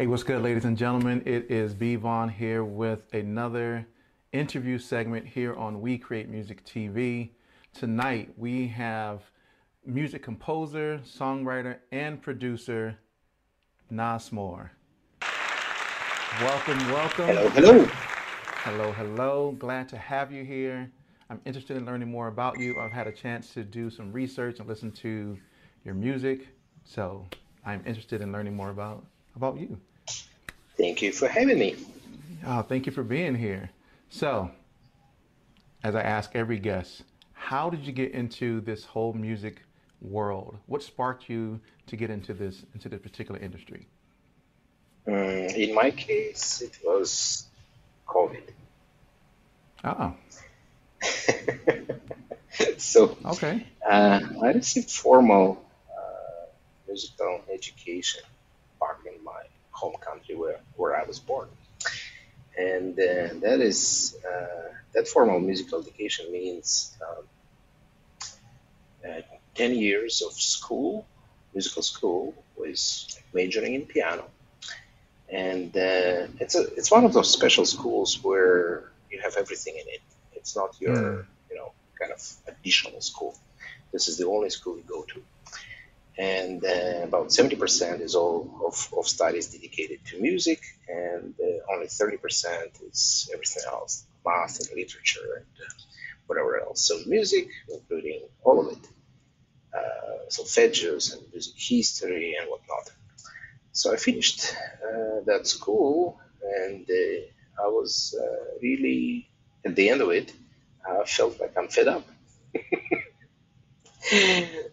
Hey, what's good, ladies and gentlemen? It is B Vaughn here with another interview segment here on We Create Music TV. Tonight we have music composer, songwriter, and producer Nasmore. Welcome, welcome. Hello, hello. Hello, hello. Glad to have you here. I'm interested in learning more about you. I've had a chance to do some research and listen to your music, so I'm interested in learning more about about you. Thank you for having me. Oh, thank you for being here. So, as I ask every guest, how did you get into this whole music world? What sparked you to get into this into this particular industry? Mm, in my case, it was COVID. Oh, so okay. uh, I received formal uh, musical education back in my home country where, where I was born. And uh, that is uh, that formal musical education means um, uh, 10 years of school, musical school, with majoring in piano. And uh, it's a it's one of those special schools where you have everything in it. It's not your Mm. you know kind of additional school. This is the only school you go to and uh, about 70% is all of, of studies dedicated to music, and uh, only 30% is everything else, math and literature and uh, whatever else. So music, including all of it, uh, solfeggios and music history and whatnot. So I finished uh, that school, and I was really at the end of it. I felt like I'm fed up.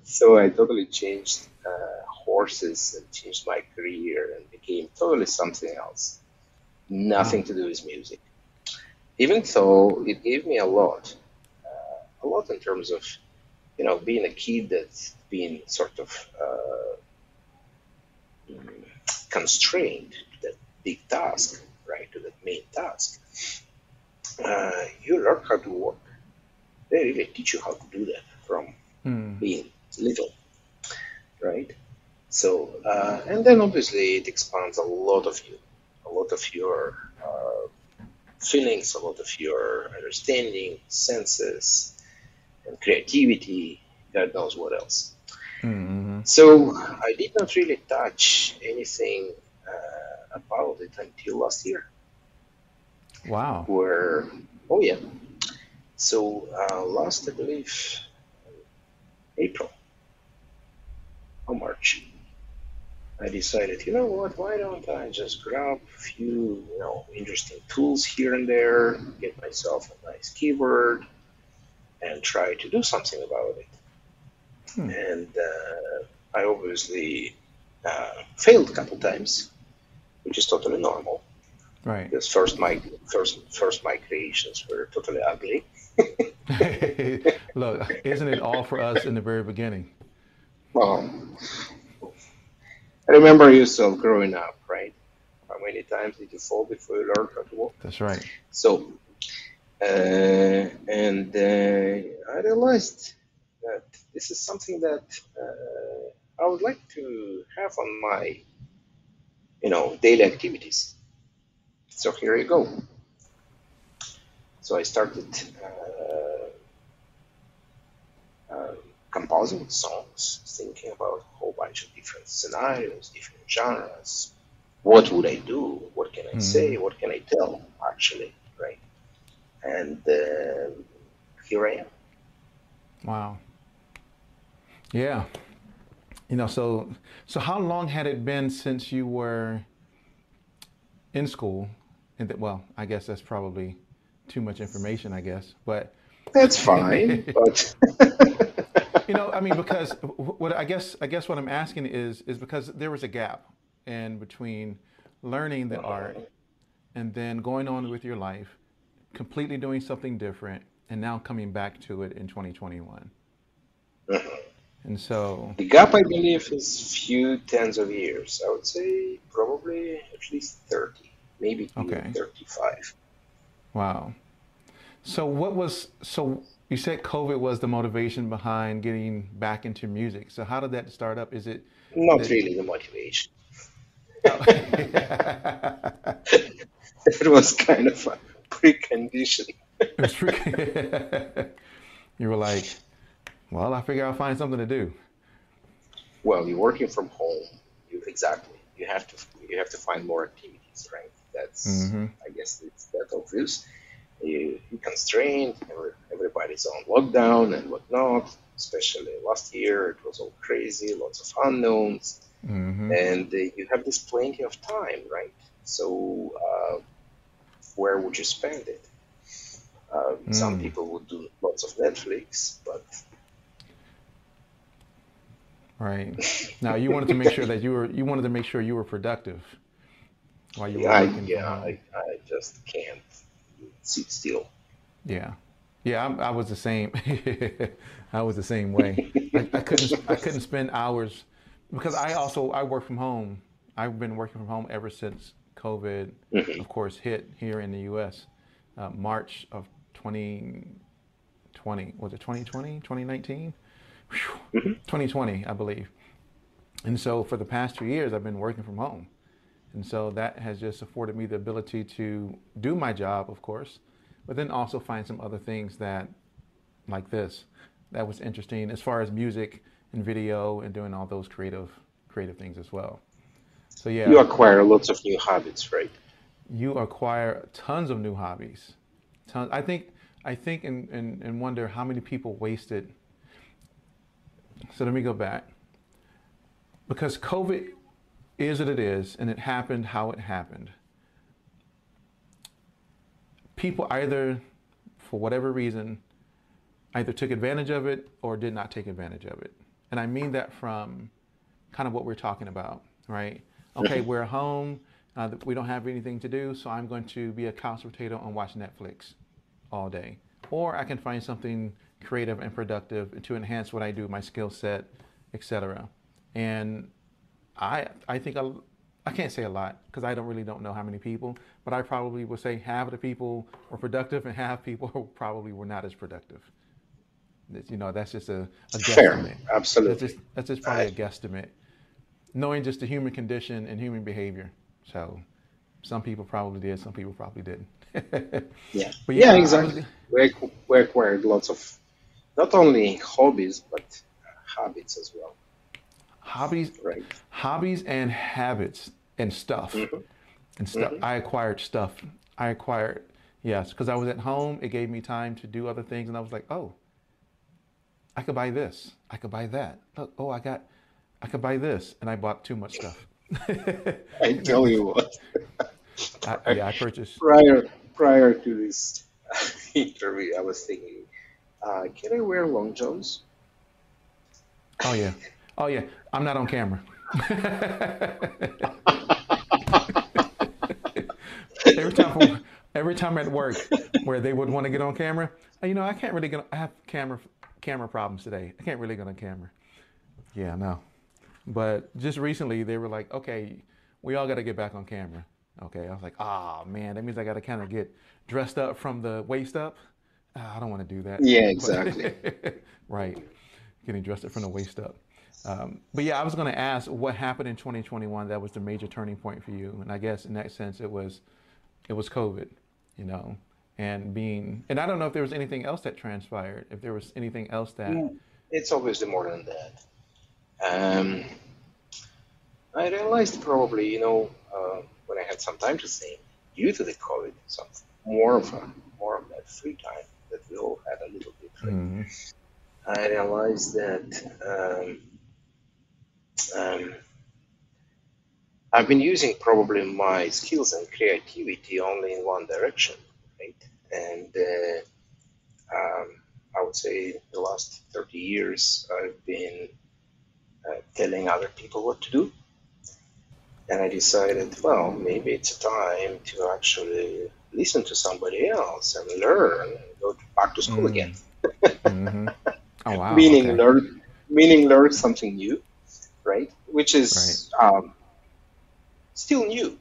so I totally changed uh, horses and changed my career and became totally something else. Nothing to do with music. Even though it gave me a lot, uh, a lot in terms of, you know, being a kid that's been sort of uh, constrained to that big task, right, to that main task. Uh, you learn how to work. They really teach you how to do that from Hmm. being little, right? So, uh, and then obviously it expands a lot of you, a lot of your uh, feelings, a lot of your understanding, senses, and creativity. God knows what else. Mm-hmm. So, I did not really touch anything uh, about it until last year, Wow. where, oh yeah. So, uh, last, I believe, April or March, I decided, you know what, why don't I just grab a few, you know, interesting tools here and there, get myself a nice keyboard, and try to do something about it. Hmm. And uh, I obviously uh, failed a couple times, which is totally normal. Right. Because first my first first my creations were totally ugly. Look, isn't it all for us in the very beginning? Well, I remember yourself growing up, right? How many times did you fall before you learned how to walk? That's right. So, uh, and uh, I realized that this is something that uh, I would like to have on my, you know, daily activities. So here you go. So I started uh, uh, composing songs, thinking about a whole bunch of different scenarios, different genres. What would I do? What can I say? Mm-hmm. What can I tell? Actually, right? And uh, here I am. Wow. Yeah. You know, so so how long had it been since you were in school? And that, well, I guess that's probably too much information, I guess. But That's fine, but you know, I mean, because what I guess I guess what I'm asking is is because there was a gap in between learning the art and then going on with your life, completely doing something different, and now coming back to it in 2021. And so, the gap I believe is few tens of years. I would say probably at least thirty, maybe okay, thirty-five. wow. So what was so you said COVID was the motivation behind getting back into music. So how did that start up? Is it Not that really the motivation. it was kind of a precondition. It was freaking. you were like, well, I figure I'll find something to do. Well, you're working from home. You exactly. You have to you have to find more activities, right? That's Mm-hmm. I guess it's that obvious. You, constrained. every- Everybody's on lockdown and whatnot. Especially last year, it was all crazy. Lots of unknowns. Mm-hmm. and uh, you have this plenty of time, right? So uh, where would you spend it? Um, Some Mm. people would do lots of Netflix, but Right. Now you wanted to make sure that you were you wanted to make sure you were productive while you were I, working yeah. I, I just can't sit still. Yeah, yeah, I, I was the same. I was the same way. I, I couldn't I couldn't spend hours because I also I work from home. I've been working from home ever since COVID, Mhm. of course, hit here in the U.S. Uh, March of 2020 was it 2020 2019 Whew. Mhm. 2020 I believe. And so for the past two years I've been working from home. And so that has just afforded me the ability to do my job, of course, but then also find some other things that, like this, that was interesting as far as music and video and doing all those creative, creative things as well. So yeah, You acquire lots of new habits, right? you acquire tons of new hobbies. Tons. I think, I think, and, and, and wonder how many people wasted. So let me go back. Because COVID is what it is, and it happened how it happened. People either, for whatever reason, either took advantage of it or did not take advantage of it. And I mean that from kind of what we're talking about, right? Okay, we're home, uh, we don't have anything to do, so I'm going to be a couch potato and watch Netflix all day. Or I can find something creative and productive to enhance what I do, my skill set, etc. And I, I think I, I can't say a lot because I don't really don't know how many people, but I probably would say half of the people were productive and half people probably were not as productive. You know, that's just a, a Fair, guesstimate. That's absolutely. just that's just probably a guesstimate, knowing just the human condition and human behavior. So, some people probably did, some people probably didn't. Yeah, But yeah, yeah, exactly. was- We, we acquired lots of not only hobbies but uh, habits as well, hobbies, right? hobbies and habits and stuff Mhm. and stuff. Mhm. I acquired stuff. I acquired yes, because I was at home. It gave me time to do other things, and I was like, oh, I could buy this. I could buy that. Look, oh, I got, I could buy this, and I bought too much stuff. I tell you what. I, yeah, I purchased. prior prior to this interview, I was thinking, uh, can I wear long johns? Oh yeah, oh yeah. I'm not on camera. every time, every time at work, where they would want to get on camera, you know, I can't really get. I have camera camera problems today. I can't really get on camera. Yeah, no. But just recently, they were like, okay, we all got to get back on camera. Okay, I was like, ah, man, that means I got to kind of get dressed up from the waist up. Ah, I don't want to do that. Yeah, exactly. right, getting dressed up from the waist up. Um, but yeah, I was going to ask what happened in 2021 that was the major turning point for you, and I guess in that sense it was, it was COVID, you know, and being, and I don't know if there was anything else that transpired, if there was anything else that, It's obviously more than that. Um, I realized probably, you know, uh, when I had some time to think, due to the COVID, some more of a, more of that free time that we all had a little bit. Right? Mhm. I realized that um, um, I've been using probably my skills and creativity only in one direction, right? And uh, um, I would say the last 30 years I've been uh, telling other people what to do. And I decided, well, maybe it's a time to actually listen to somebody else and learn and go to, back to school Mm. again. Mhm. Oh wow. meaning okay. learn meaning learn something new right which is um, still new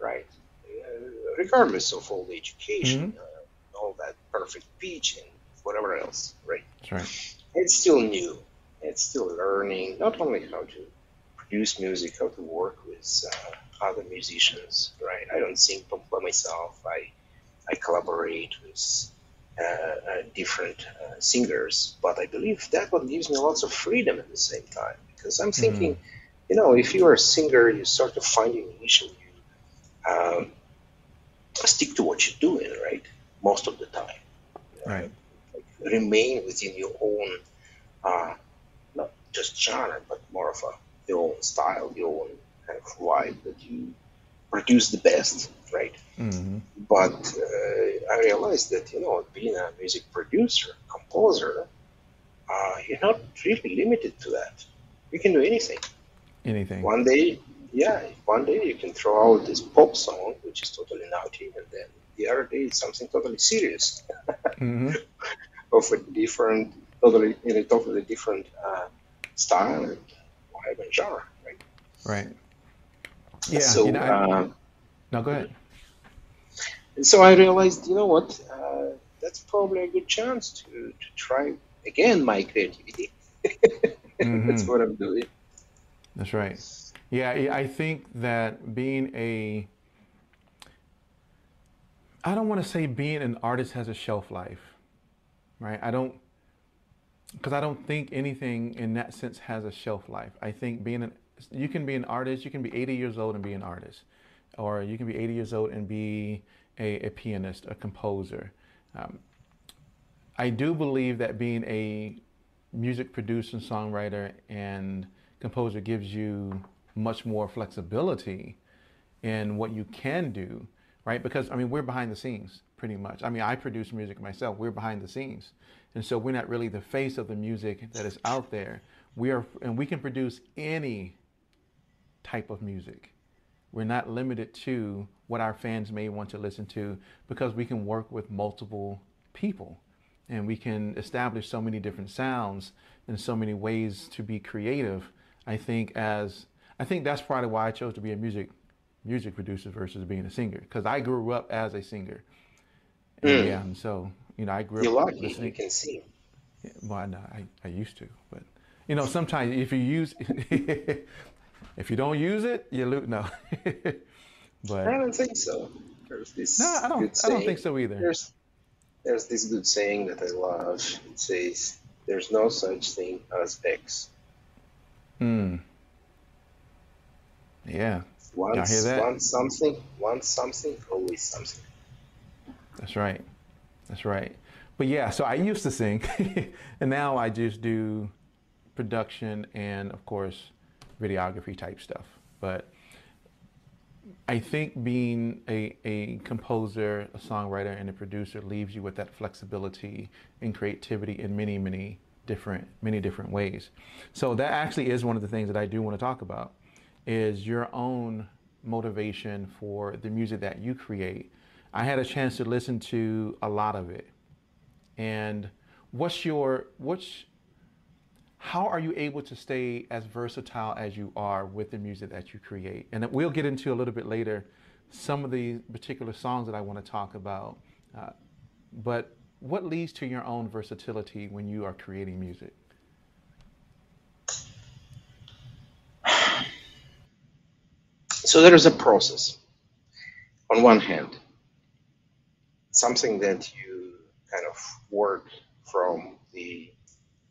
right uh, regardless of all the education Mm-hmm. uh, all that perfect speech and whatever else right That's right. it's still new it's still learning not only how to produce music, how to work with uh, other musicians, right? I don't sing by myself. I I collaborate with uh, uh, different uh, singers, but I believe that what gives me lots of freedom at the same time because I'm thinking, mm. you know, if you are a singer, you start to find your niche and you um, stick to what you're doing, right? Most of the time, right? Like remain within your own, uh, not just genre, but more of a your own style, your own kind of vibe that you produce the best, right? Mm-hmm. But uh, I realized that you know, being a music producer, composer, uh, you're not really limited to that. You can do anything. Anything. One day, yeah, one day you can throw out this pop song, which is totally naughty, and then the other day it's something totally serious, mm-hmm. of a different, totally in a totally different uh, style and vibe and genre, right? Right. Yeah. So, you know, uh, no, go ahead. And so I realized, you know what, uh, that's probably a good chance to, to try again my creativity. mm-hmm. That's what I'm doing. That's right. Yeah, I think that being a, I don't want to say being an artist has a shelf life, right? I don't, because I don't think anything in that sense has a shelf life. I think being an, you can be an artist, you can be 80 years old and be an artist, or you can be 80 years old and be a, a pianist, a composer. Um, I do believe that being a music producer, songwriter, and composer gives you much more flexibility in what you can do, right? Because I mean, we're behind the scenes pretty much. I mean, I produce music myself. We're behind the scenes, and so we're not really the face of the music that is out there. We are, and we can produce any type of music. We're not limited to what our fans may want to listen to because we can work with multiple people and we can establish so many different sounds and so many ways to be creative. I think as I think that's probably why I chose to be a music music producer versus being a singer because I grew up as a singer. Mm. Yeah, and so you know I grew You're up lucky listening. You can sing. Yeah, well, no, I, I used to, but you know sometimes if you use if you don't use it, you lose. No, but I don't think so. No, I don't. I don't think so either. There's there's this good saying that I love. It says, "There's no such thing as X." Hmm. Yeah. Once, hear that? once something, once something, always something. That's right. That's right. But yeah, so I used to sing, and now I just do production and, of course, videography type stuff. But I think being a, a composer, a songwriter, and a producer leaves you with that flexibility and creativity in many, many different, many different ways. So that actually is one of the things that I do want to talk about is your own motivation for the music that you create. I had a chance to listen to a lot of it. And what's your what's how are you able to stay as versatile as you are with the music that you create? And we'll get into a little bit later some of the particular songs that I want to talk about. Uh, but what leads to your own versatility when you are creating music? So there is a process. On one hand, something that you kind of work from the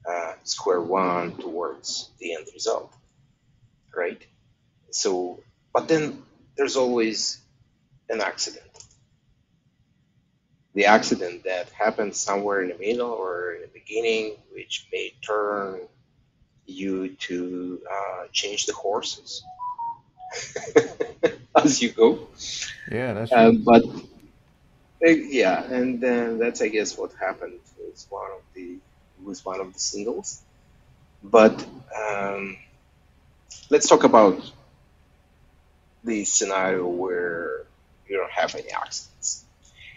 uh, square one towards the end result, right? So, but then there's always an accident. The accident that happens somewhere in the middle or in the beginning, which may turn you to uh, change the horses as you go. Yeah, that's um, but uh, yeah, and then that's I guess what happened with one of the was one of the singles. But um, let's talk about the scenario where you don't have any accidents.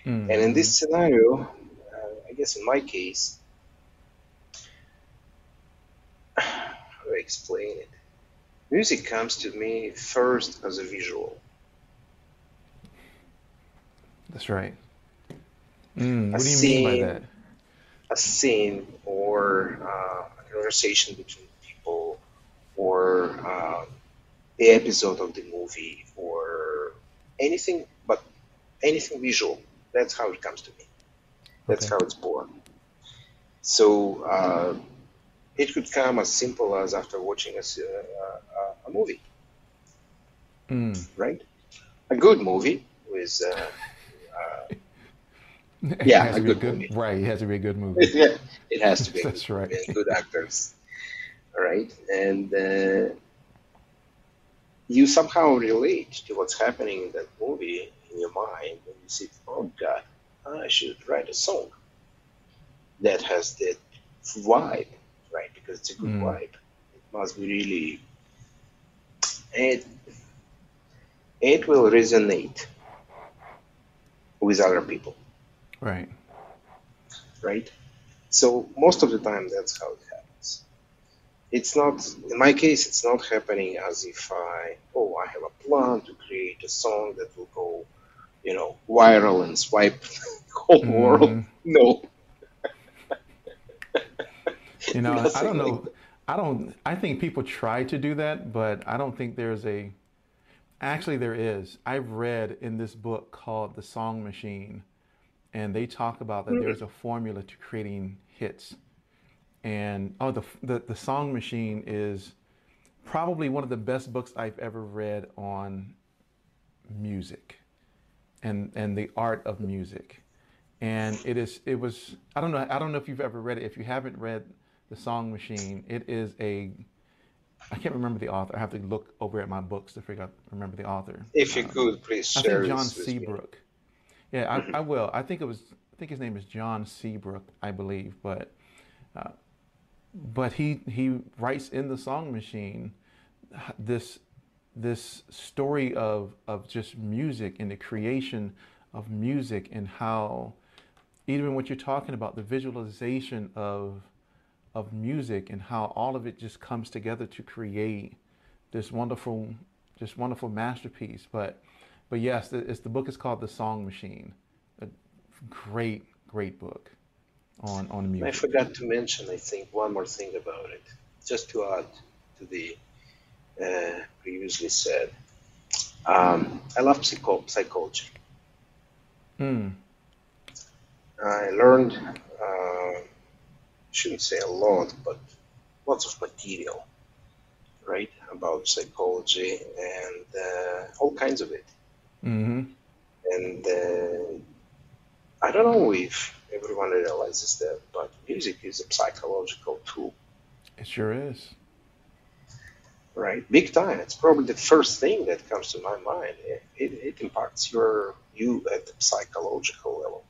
Mm-hmm. And in this scenario, uh, I guess in my case, how do I explain it? Music comes to me first as a visual. That's right. Mm, what do you scene, mean by that? A scene or uh, a conversation between people or uh, the episode of the movie or anything, but anything visual. That's how it comes to me. That's Okay. how it's born. So uh, it could come as simple as after watching a, uh, a, a movie, Mm. right? A good movie with, uh, yeah, a to be a good good movie. right. It has to be a good movie. yeah, it has to be That's good right. good actors, right? And uh, you somehow relate to what's happening in that movie in your mind, and you say, "Oh God, I should write a song that has that vibe, right? Because it's a good Mm. vibe. It must be really, it it will resonate with other people." Right. right? So most of the time, that's how it happens. It's not, in my case, it's not happening as if I, oh, I have a plan to create a song that will go, you know, viral and swipe the whole world. Mhm. No, You know, I don't like know. I don't. I think people try to do that, but I don't think there's a. Actually, there is. I've read in this book called The Song Machine, and they talk about that there's a formula to creating hits. And oh, the the, the Song Machine is probably one of the best books I've ever read on music and and the art of music. And it is it was I don't know I don't know if you've ever read it. If you haven't read The Song Machine, it is a I can't remember the author. I have to look over at my books to figure out remember the author. if you Um, could please I share think John. Seabrook. Yeah, I, I will. I think it was. I think his name is John Seabrook, I believe. But, uh, but he he writes in the Song Machine this this story of of just music and the creation of music and how even what you're talking about the visualization of of music and how all of it just comes together to create this wonderful just wonderful masterpiece but but yes the, it's, the book is called the song machine a great great book on on music. I forgot to mention, I think, one more thing about it, just to add to the uh, previously said. Um, I love psycho- psychology. mm, I learned, uh, shouldn't say a lot, but lots of material, right, about psychology and uh, all kinds of it. Hmm And uh, I don't know if everyone realizes that, but music is a psychological tool, it sure is right? Big time. It's probably the first thing that comes to my mind. It, it, it impacts your you at the psychological level.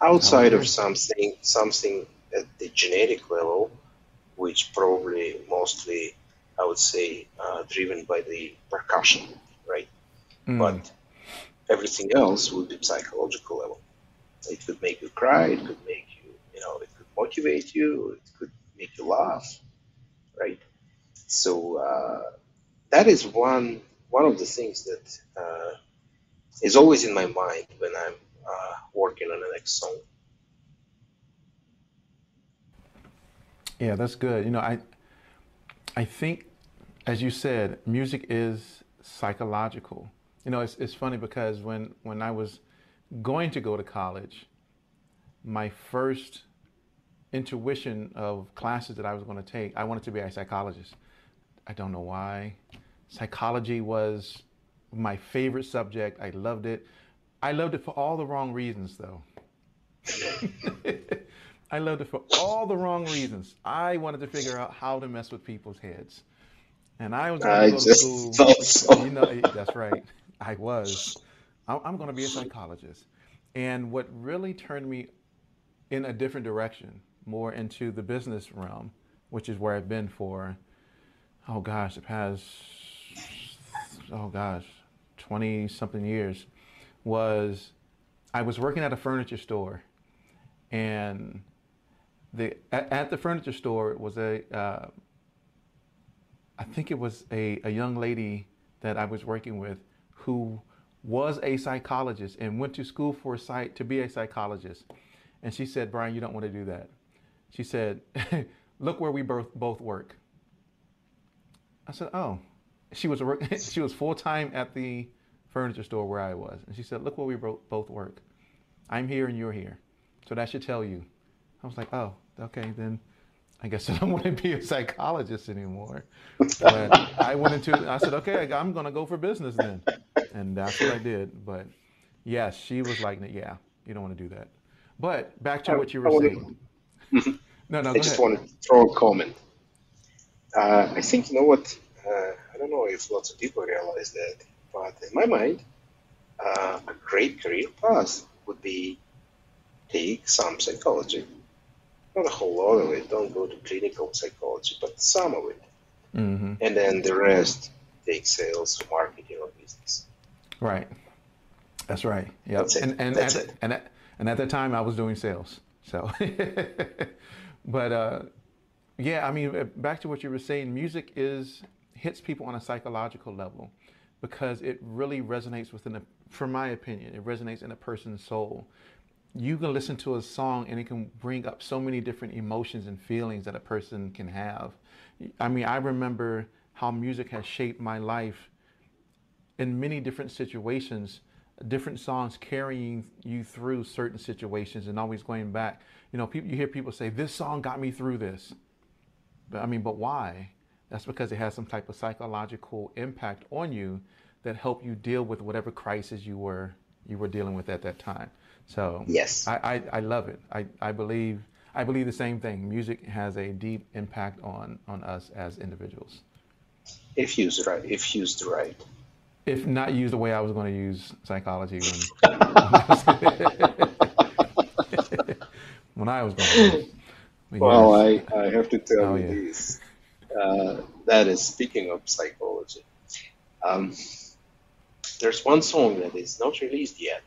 Outside of something something at the genetic level, which probably mostly I would say uh, driven by the percussion, right? Mm, But everything else would be psychological level. It could make you cry. It could make you, you know, it could motivate you. It could make you laugh, right? So uh, that is one one of the things that uh, is always in my mind when I'm uh, working on the next song. yeah that's good you know i i think as you said music is psychological you know it's, it's funny because when when i was going to go to college my first intuition of classes that I was going to take, I wanted to be a psychologist. I don't know why. Psychology was my favorite subject. I loved it. I loved it for all the wrong reasons, though. I loved it for all the wrong reasons. I wanted to figure out how to mess with people's heads. And I was going to go to school. so. You know, that's right. I was. I'm going to be a psychologist. And what really turned me in a different direction, more into the business realm, which is where I've been for, oh gosh, the past, oh gosh, 20 something years, was I was working at a furniture store. And the at, at the furniture store was a, uh, I think it was a, a young lady that I was working with who was a psychologist and went to school for to be a psychologist. And she said, Brian, you don't want to do that. She said, look where we both both work. I said, oh, she was she was full time at the furniture store where I was, and she said, "Look where we both work. I'm here and you're here, so that should tell you." I was like, "Oh, okay, then." I guess I don't want to be a psychologist anymore. But I went into, I said, okay, I'm going to go for business then. And that's what I did. But yes, she was like, yeah, you don't want to do that. But back to what you were saying. no, no, I just ahead. want to throw a comment. Uh, I think, you know what? Uh, I don't know if lots of people realize that, but in my mind, uh, a great career path would be take some psychology not a whole lot of it. Don't go to clinical psychology, but some of it. Mm-hmm. And then the rest take sales, marketing, or business. Right. That's right. Yeah. And and That's at, it. and at, and at that time I was doing sales. So, but uh, yeah, I mean, uh, back to what you were saying, music is hits people on a psychological level because it really resonates within a, from my opinion, it resonates in a person's soul you can listen to a song and it can bring up so many different emotions and feelings that a person can have. I mean, I remember how music has shaped my life in many different situations, different songs carrying you through certain situations and always going back. You know, people you hear people say this song got me through this. But I mean, but why? That's because it has some type of psychological impact on you that help you deal with whatever crisis you were you were dealing with at that time. So yes, I, I, I love it. I, I believe I believe the same thing. Music has a deep impact on on us as individuals. If used right. If used right. If not used the way I was going to use psychology when, when I was going. To well, I, I have to tell oh, you yeah. this. Uh, that is speaking of psychology. Um, there's one song that is not released yet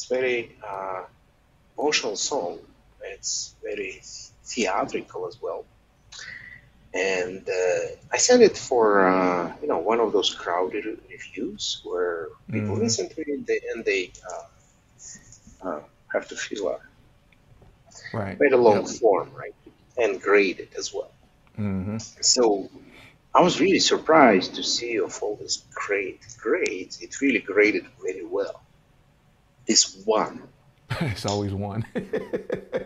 it's very uh, emotional song. It's very theatrical as well. And uh, I sent it for uh, you know one of those crowded reviews where people mm-hmm. listen to it and they uh, uh, have to fill a right. quite a long yep. form, right, and grade it as well. Mm-hmm. So I was really surprised to see of all these great grades. It really graded very well is one. it's always one.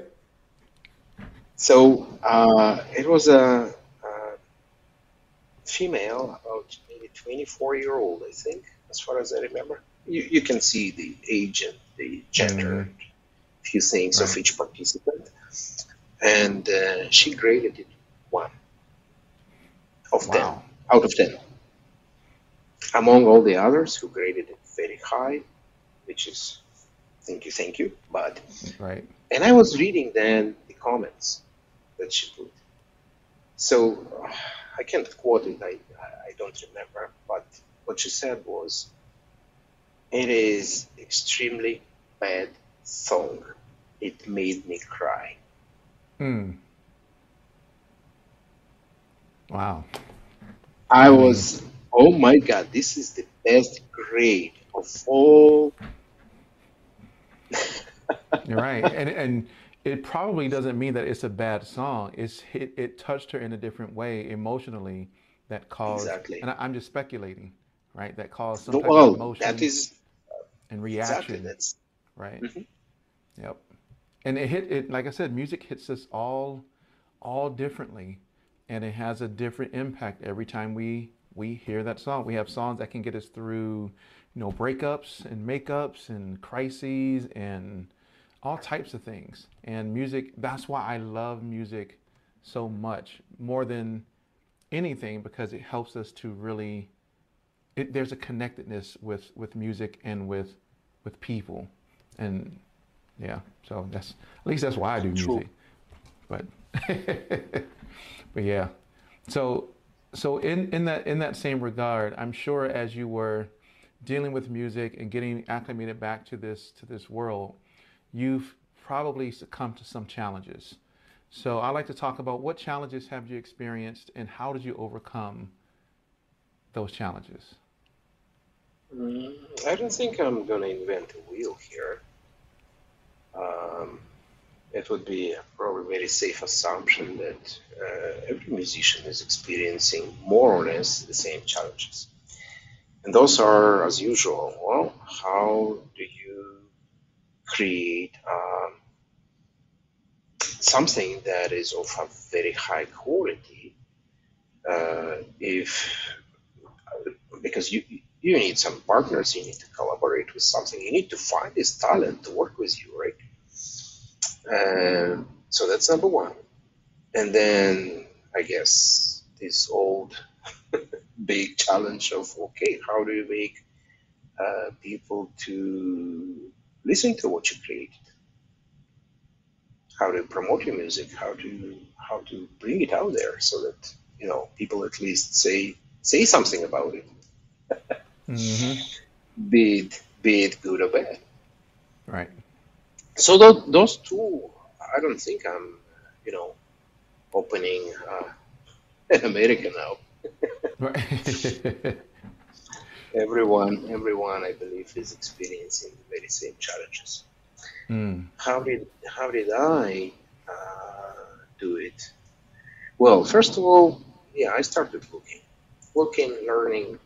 so uh, it was a, a, female, about maybe 24 year old, I think, as far as I remember. You, you can see the age and the gender, mm. few things right. of each participant. And uh, she graded it one of wow. 10, out of 10. Among all the others who graded it very high, which is thank you, thank you. But right. And I was reading then the comments that she put. So uh, I can't quote it. I I don't remember. But what she said was, "It is extremely bad song. It made me cry." Hmm. Wow. I was, oh my God, this is the best grade of all right, and and it probably doesn't mean that it's a bad song. It's it, it touched her in a different way emotionally that caused. Exactly. And I, am just speculating, right? That caused some type of emotion. That is and reaction. Exactly, right. Mm-hmm. Yep. And it hit it like I said, music hits us all all differently, and it has a different impact every time we we hear that song. We have songs that can get us through you know, breakups and makeups and crises and all types of things. And music, that's why I love music so much more than anything because it helps us to really it, there's a connectedness with with music and with with people. And yeah so that's at least that's why i do music. But but yeah. So so in in that in that same regard i'm sure as you were dealing with music and getting acclimated back to this to this world, you've probably succumbed to some challenges. So I'd like to talk about what challenges have you experienced and how did you overcome those challenges? Mm, I don't think I'm going to invent a wheel here. Um, it would be probably a very safe assumption that uh, every musician is experiencing more or less the same challenges. And those are, as usual, well, how do you create um, something that is of a very high quality uh, if because you you need some partners you need to collaborate with something you need to find this talent to work with you right? Um, so that's number one. And then i guess this old big challenge of okay how do you make uh, people to listen to what you create? how to promote your music? How to how to bring it out there so that you know people at least say say something about it? Mm-hmm. be it be it good or bad. Right. So th- those two i don't think i'm you know opening uh, in america now everyone everyone i believe is experiencing the very same challenges mm. how did how did i uh, do it well first of all yeah, I started looking, looking, learning,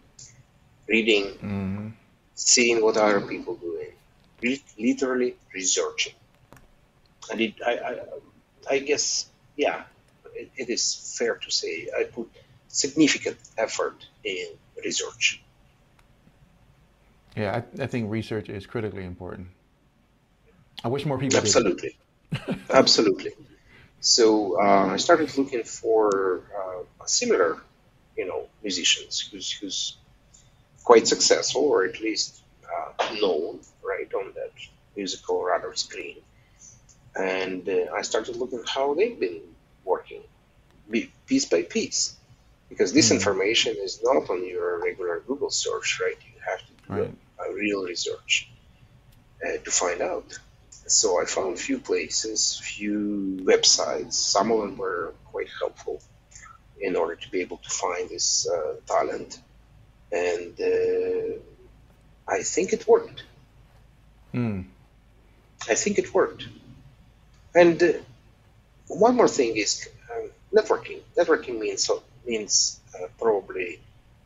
reading, mm-hmm. seeing what other people doing, re- literally researching. And it, I, I, I guess, yeah, it, it is fair to say I put significant effort in research. Yeah, I, I think research is critically important. I wish more people absolutely, absolutely. So uh, I started looking for uh, similar, you know, musicians who's who's quite successful or at least uh, known, right, on that musical radar screen. And uh, I started looking how they've been working, piece by piece, because this mm. information is not on your regular Google search, right? You have to do right. a, a, real research uh, to find out. So I found a few places, few websites. Some of them were quite helpful in order to be able to find this uh, talent, and uh, I think it worked. Mm. I think it worked. And uh, one more thing is um, networking. Networking means means uh, probably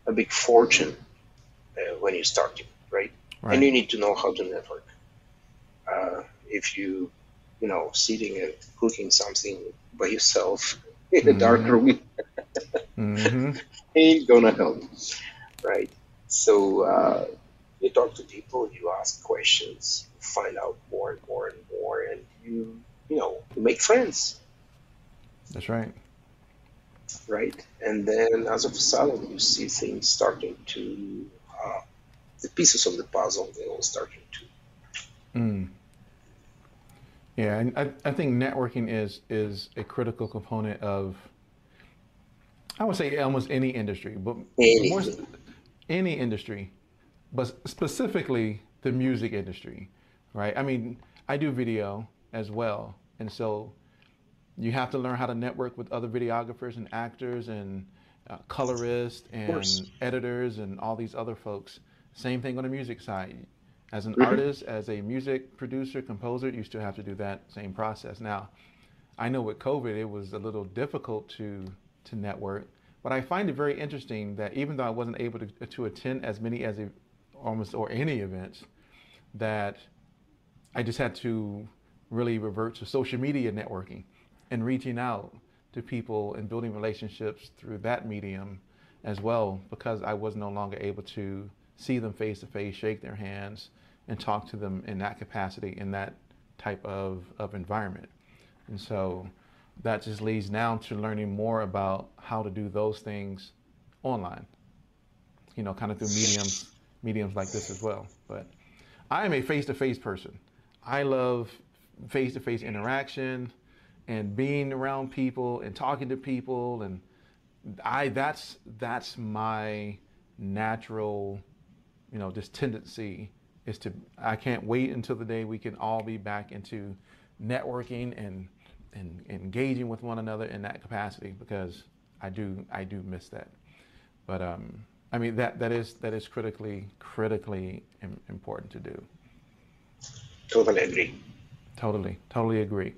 a big fortune uh, when you start, right? right? And you need to know how to network. Uh, if you, you know, sitting and cooking something by yourself in a mm-hmm. dark room, mm-hmm. ain't gonna help, right? So uh, you talk to people, you ask questions, you find out more and more and more, and you, you know, you make friends. That's right. Right, and then as of a sudden, you see things starting to, uh, the pieces of the puzzle, they all starting to. Mm. Yeah, and I, I think networking is is a critical component of I would say almost any industry, but more any industry, but specifically the music industry, right? I mean, I do video as well, and so you have to learn how to network with other videographers and actors and uh, colorists and editors and all these other folks. Same thing on the music side. As an mm-hmm. artist, as a music producer, composer, you still have to do that same process. Now, I know with COVID, it was a little difficult to to network, but I find it very interesting that even though I wasn't able to, to attend as many as almost or any events, that I just had to really revert to social media networking and reaching out to people and building relationships through that medium as well because I was no longer able to see them face to face, shake their hands, and talk to them in that capacity, in that type of, of environment. And so that just leads now to learning more about how to do those things online, you know, kind of through mediums, mediums like this as well. But I am a face to face person. I love face to face interaction and being around people and talking to people and I that's that's my natural you know just tendency is to I can't wait until the day we can all be back into networking and and engaging with one another in that capacity because I do I do miss that. But um, I mean that that is that is critically critically important to do. Totally agree. Totally, totally agree.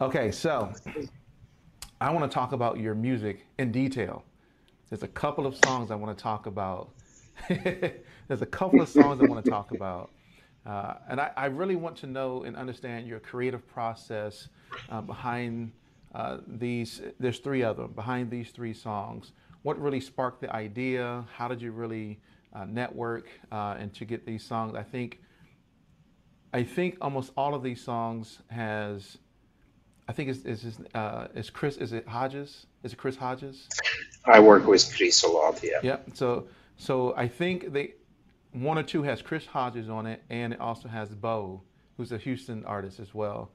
Okay, so I want to talk about your music in detail. There's a couple of songs I want to talk about there's a couple of songs I want to talk about. Uh, and I, I, really want to know and understand your creative process uh, behind uh, these. There's three of them behind these three songs. What really sparked the idea? How did you really uh, network uh, and to get these songs? I think. I think almost all of these songs has. I think it's is is uh, is Chris is it Hodges? Is it Chris Hodges? I work with Chris a lot. Yeah. Yeah. So so I think they one or two has Chris Hodges on it, and it also has Beau, who's a Houston artist as well.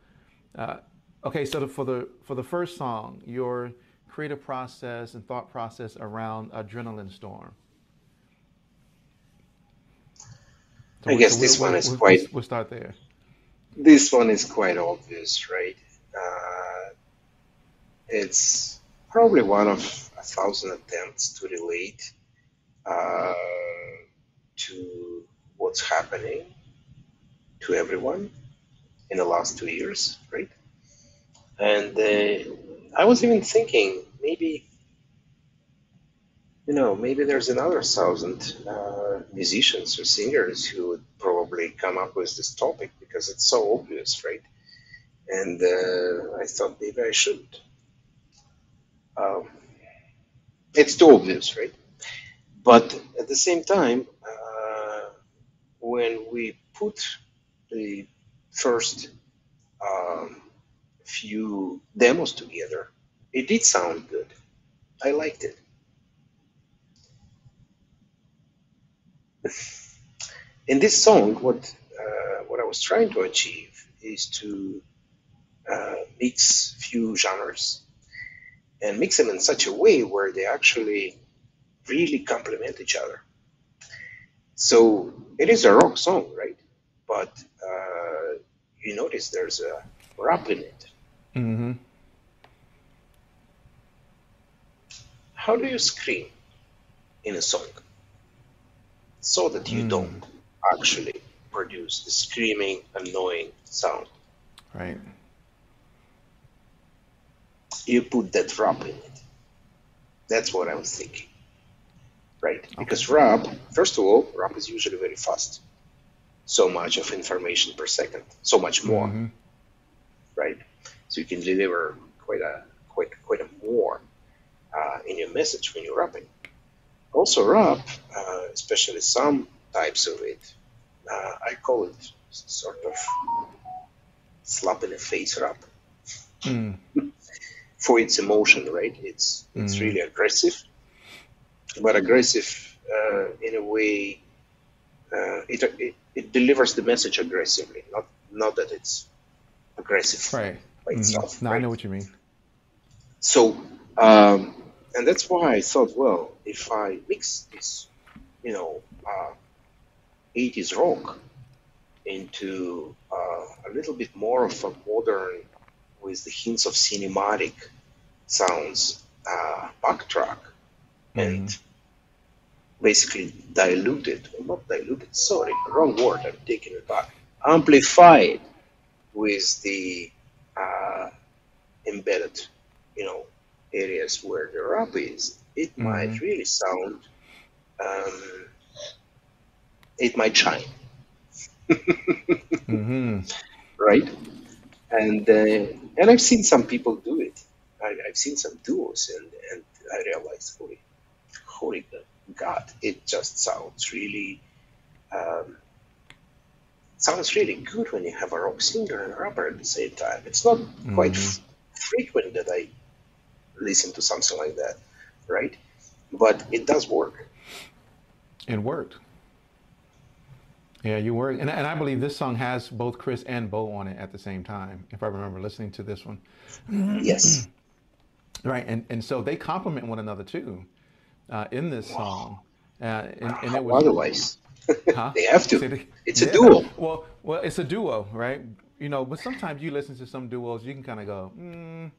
Uh, okay, so the, for the for the first song, your creative process and thought process around Adrenaline Storm. So I guess so this we'll, one is we'll, quite. We'll start there. This one is quite obvious, right? Uh, it's probably one of a thousand attempts to relate uh, to what's happening to everyone in the last two years, right? And uh, I was even thinking maybe, you know, maybe there's another thousand uh, musicians or singers who would probably come up with this topic because it's so obvious, right? And uh, I thought maybe I should. Um, it's too obvious, right? But at the same time, uh, when we put the first um, few demos together, it did sound good. I liked it. In this song, what uh, what I was trying to achieve is to uh, mix few genres and mix them in such a way where they actually really complement each other. So it is a rock song, right? But uh, you notice there's a rap in it. Mm-hmm. How do you scream in a song so that you mm. don't actually produce the screaming, annoying sound? Right. You put that rap in it. That's what I was thinking right? Because rap, first of all, rap is usually very fast. So much of information per second, so much more, mm-hmm. right? So you can deliver quite a quite quite a more uh, in your message when you're rapping. Also, rap, uh, especially some types of it, uh, I call it sort of slap in the face rap. Mm. For its emotion, right? It's it's mm. really aggressive but aggressive uh, in a way. Uh, it, it, it delivers the message aggressively, not not that it's aggressive right. by mm-hmm. itself. No, right? I know what you mean. So, um, and that's why I thought, well, if I mix this, you know, uh, 80s rock into uh, a little bit more of a modern, with the hints of cinematic sounds, uh, backtrack, and mm-hmm. basically diluted, not diluted, sorry, wrong word, I'm taking it back, amplified with the uh, embedded, you know, areas where the rap is, it mm-hmm. might really sound, um, it might shine. mm-hmm. Right? And uh, and I've seen some people do it. I, have seen some duos, and, and I realized, holy holy God, it just sounds really um, sounds really good when you have a rock singer and a rapper at the same time. It's not mm-hmm. quite f- frequent that I listen to something like that, right? But it does work. It worked. Yeah, you work, and, and I believe this song has both Chris and Beau on it at the same time. If I remember listening to this one. Yes. right, and and so they complement one another too uh, in this song. Uh, and, and it was, Otherwise, huh? they have to. It's yeah. a duo. Well, well, it's a duo, right? You know, but sometimes you listen to some duos, you can kind of go, mm,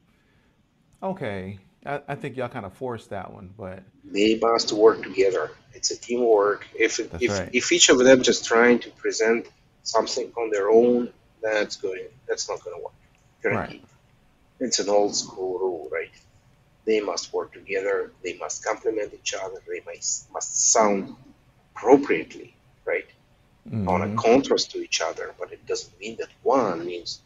okay. I, I, think y'all kind of forced that one, but they must work together. It's a teamwork. If if, right. if each of them just trying to present something on their own, that's going that's not going to work. Guaranteed. Right. It's an old school rule, right? They must work together. They must complement each other. They must, must sound appropriately, right? Mm-hmm. On a contrast to each other, but it doesn't mean that one means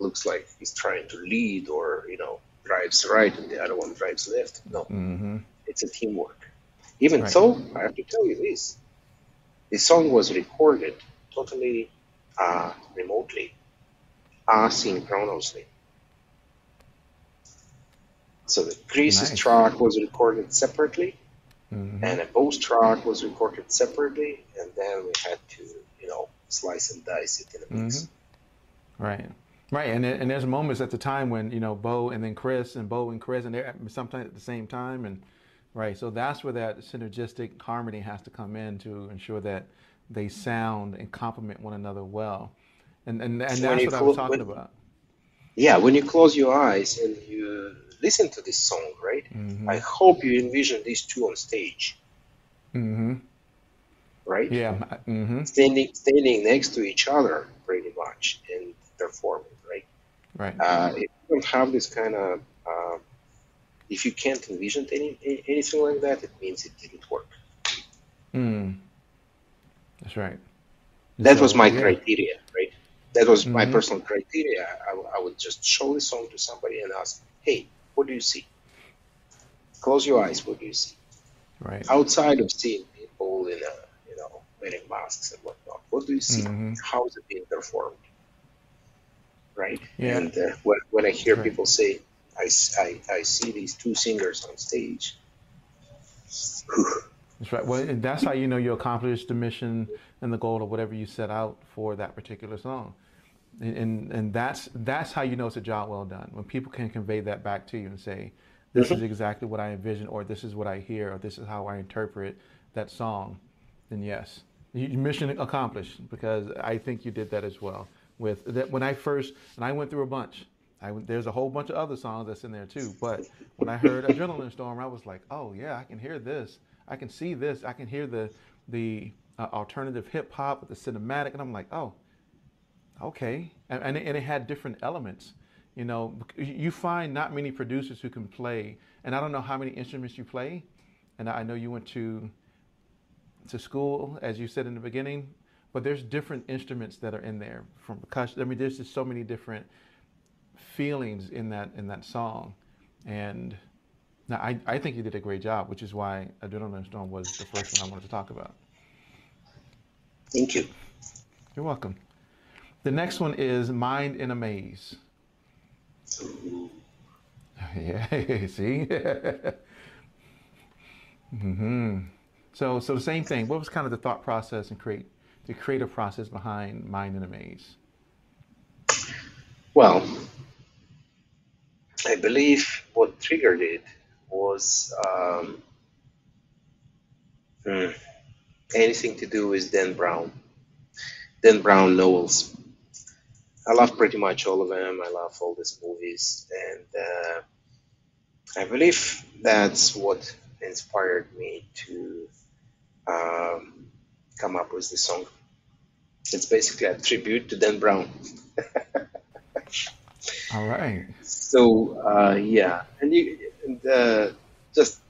looks like he's trying to lead or you know drives right and the other one drives left. No, Mm-hmm. it's a teamwork. Even Right. so, I have to tell you this: the song was recorded totally uh, remotely, asynchronously. So the Chris's Nice. track was recorded separately, Mm-hmm. and a Beau's track was recorded separately, and then we had to, you know, slice and dice it in a mix. Mm-hmm. Right. Right. And, and there's moments at the time when, you know, Beau and then Chris and Beau and Chris and they're at- sometimes at the same time. And right. So that's where that synergistic harmony has to come in to ensure that they sound and complement one another well. And, and, and When that's what I was talking when- about. Yeah, when you close your eyes and you listen to this song, right? Mm-hmm. I hope you envision these two on stage, Mm-hmm. right? Yeah. Mm-hmm. Standing, standing next to each other, pretty much, and performing, right? Uh, if you don't have this kind of, uh, if you can't envision any, anything like that, it means it didn't work. Mm. That's right. That was my yeah. criteria, right? That was my Mhm. personal criteria. I, I would just show the song to somebody and ask, "Hey, what do you see?" Close your eyes. What do you see? Right. Outside of seeing people in a, you know, wearing masks and whatnot, what do you see? Mhm. How is it being performed? Right? Yeah. And uh, when, when I hear Right. people say, I I see these two singers on stage, That's right. Well, and that's how you know you accomplished the mission and the goal of whatever you set out for that particular song. And, and and that's that's how you know it's a job well done. When people can convey that back to you and say, "This is exactly what I envision," or "This is what I hear," or "This is how I interpret that song," then yes, you, mission accomplished. Because I think you did that as well. With that, when I first and I went through a bunch. I there's a whole bunch of other songs that's in there too. But when I heard Adrenaline Storm, I was like, "Oh yeah, I can hear this. I can see this. I can hear the the uh, alternative hip hop with the cinematic," and I'm like, "Oh." Okay, and, and, it, and it had different elements. You know, you find not many producers who can play, and I don't know how many instruments you play. And I know you went to to school, as you said in the beginning, but there's different instruments that are in there from percussion. I mean, there's just so many different feelings in that in that song, and now I, I think you did a great job, which is why Adrenaline Storm was the first one I wanted to talk about. thank you. You're welcome. The next one is Mind in a Maze. Yeah, see? hmm So, so the same thing. What was kind of the thought process and create the creative process behind Mind in a Maze? Well, I believe what triggered it was um, hmm, anything to do with Dan Brown, Dan Brown novels. I love pretty much all of them. I love all these movies, and uh, I believe that's what inspired me to um, come up with this song. It's basically a tribute to Dan Brown. All right. So uh, yeah, and you and, uh, just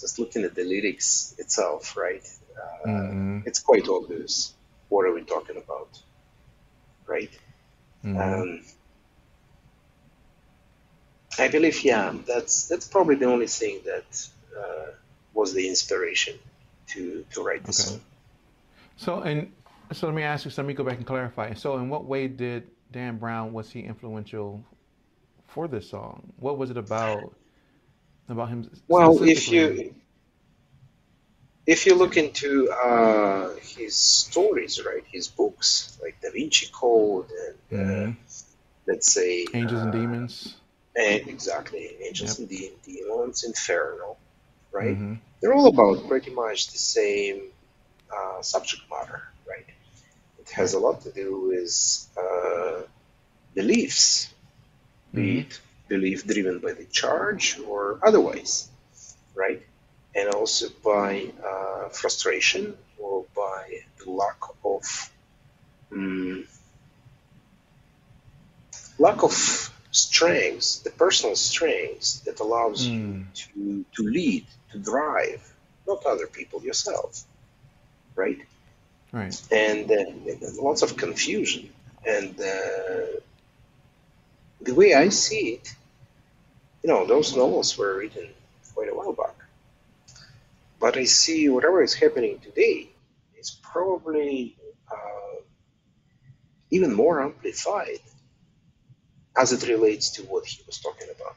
just looking at the lyrics itself, right? Uh, Mhm. It's quite obvious. What are we talking about, right? Mhm. Um, I believe, yeah, that's that's probably the only thing that uh, was the inspiration to to write the Okay. song. So, and so let me ask you. So let me go back and clarify. So, in what way did Dan Brown was he influential for this song? What was it about about him? Well, if you if you look into uh, his stories, right, his books like Da Vinci Code and uh, Mhm. let's say Angels and uh, Demons. and exactly Angels Yep. and De- Demons, Inferno, right? Mhm. They're all about pretty much the same uh, subject matter, has a lot to do with uh, beliefs, be Mhm. it belief driven by the charge or otherwise, right? And also by uh, frustration or by the lack of mm, lack of strengths, the personal strengths that allows you Mm. to to lead, to drive, not other people, yourself, right? Right. And uh, lots of confusion. And uh, the way I see it, you know, those novels were written quite a while back. But I see whatever is happening today is probably uh, even more amplified as it relates to what he was talking about.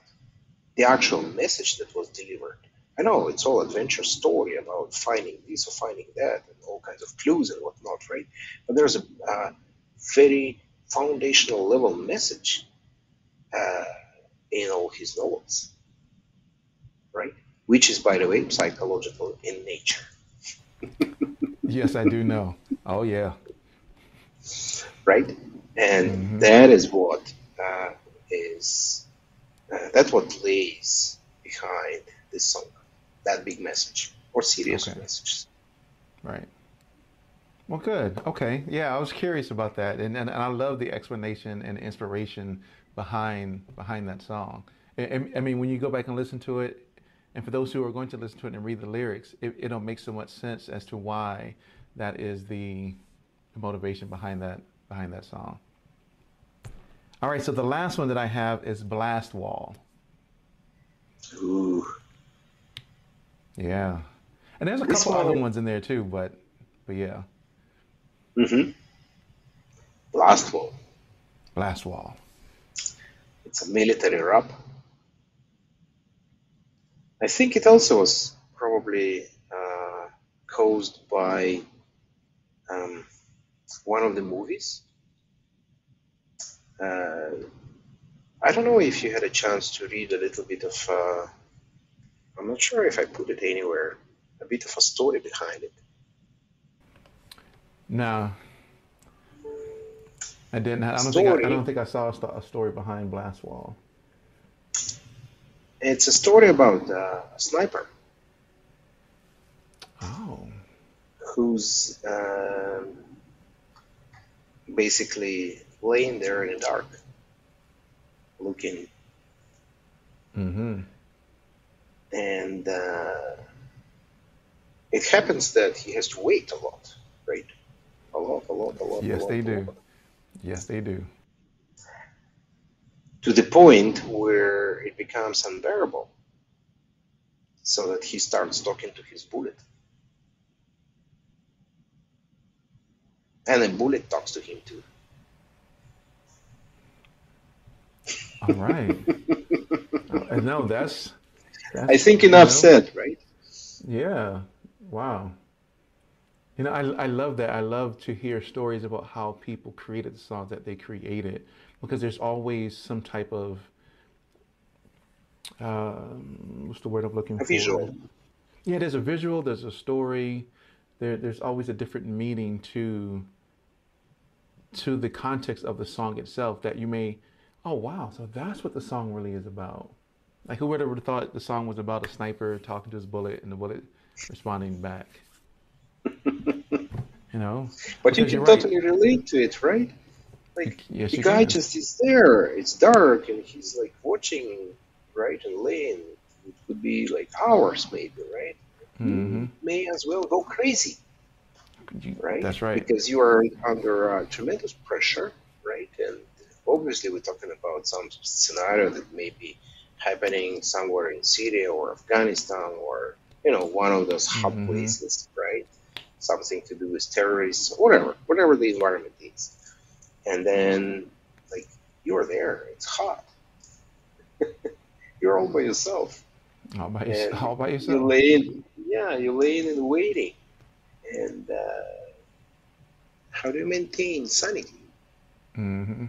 The actual message that was delivered. I know it's all adventure story about finding this or finding that and all kinds of clues and whatnot, right? But there's a uh, very foundational level message uh, in all his novels, right? Which is, by the way, psychological in nature. yes, I do know. Oh, yeah. Right? And mm-hmm. that is what uh, is uh, that's what lays behind this song, that big message or serious okay. messages. Right. Well, good. Okay. Yeah, I was curious about that, and and, and I love the explanation and inspiration behind behind that song. I, I mean, when you go back and listen to it, and for those who are going to listen to it and read the lyrics, it, it'll make so much sense as to why that is the motivation behind that behind that song. All right, so the last one that I have is Blast Wall. Ooh. Yeah. And there's a this couple one, other ones in there too, but but yeah. Mm-hmm. Blast Wall. Blast Wall. It's a military rap. I think it also was probably uh, caused by um, one of the movies uh, I don't know if you had a chance to read a little bit of. Uh, I'm not sure if I put it anywhere. A bit of a story behind it. No, I didn't. I don't think. I, I, don't think I saw a, story behind Blast Wall. It's a story about uh, a sniper. Oh. Who's um, basically laying there in the dark, looking. Mm-hmm. And uh, it happens that he has to wait a lot, right? A lot, a lot, a lot. Yes, a lot, they do. Lot. Yes, they do. To the point where it becomes unbearable, so that he starts talking to his bullet. And the bullet talks to him too. All right. uh, no, that's, that's. I think enough you know, said, right? Yeah. Wow. You know, I, I love that. I love to hear stories about how people created the songs that they created because there's always some type of um, what's the word I'm looking a for? Visual. Yeah, there's a visual. There's a story. There, there's always a different meaning to to the context of the song itself that you may oh wow, so that's what the song really is about. Like who would have thought the song was about a sniper talking to his bullet and the bullet responding back? you know. But you can totally right. relate to it, right? Like yes, the guy can. just is there. It's dark and he's like watching, right, and laying. It could be like hours, maybe, right? Mm-hmm. You may as well go crazy, right? That's right. Because you are under uh, tremendous pressure, right? And obviously we're talking about some scenario that may be happening somewhere in Syria or Afghanistan or you know one of those hot mm-hmm. places, right? Something to do with terrorists, whatever, whatever the environment is. And then like you're there, it's hot. you're all by yourself. All by, and all by yourself. You lay in, yeah, you lay in and waiting. And uh, how do you maintain sanity? Mm-hmm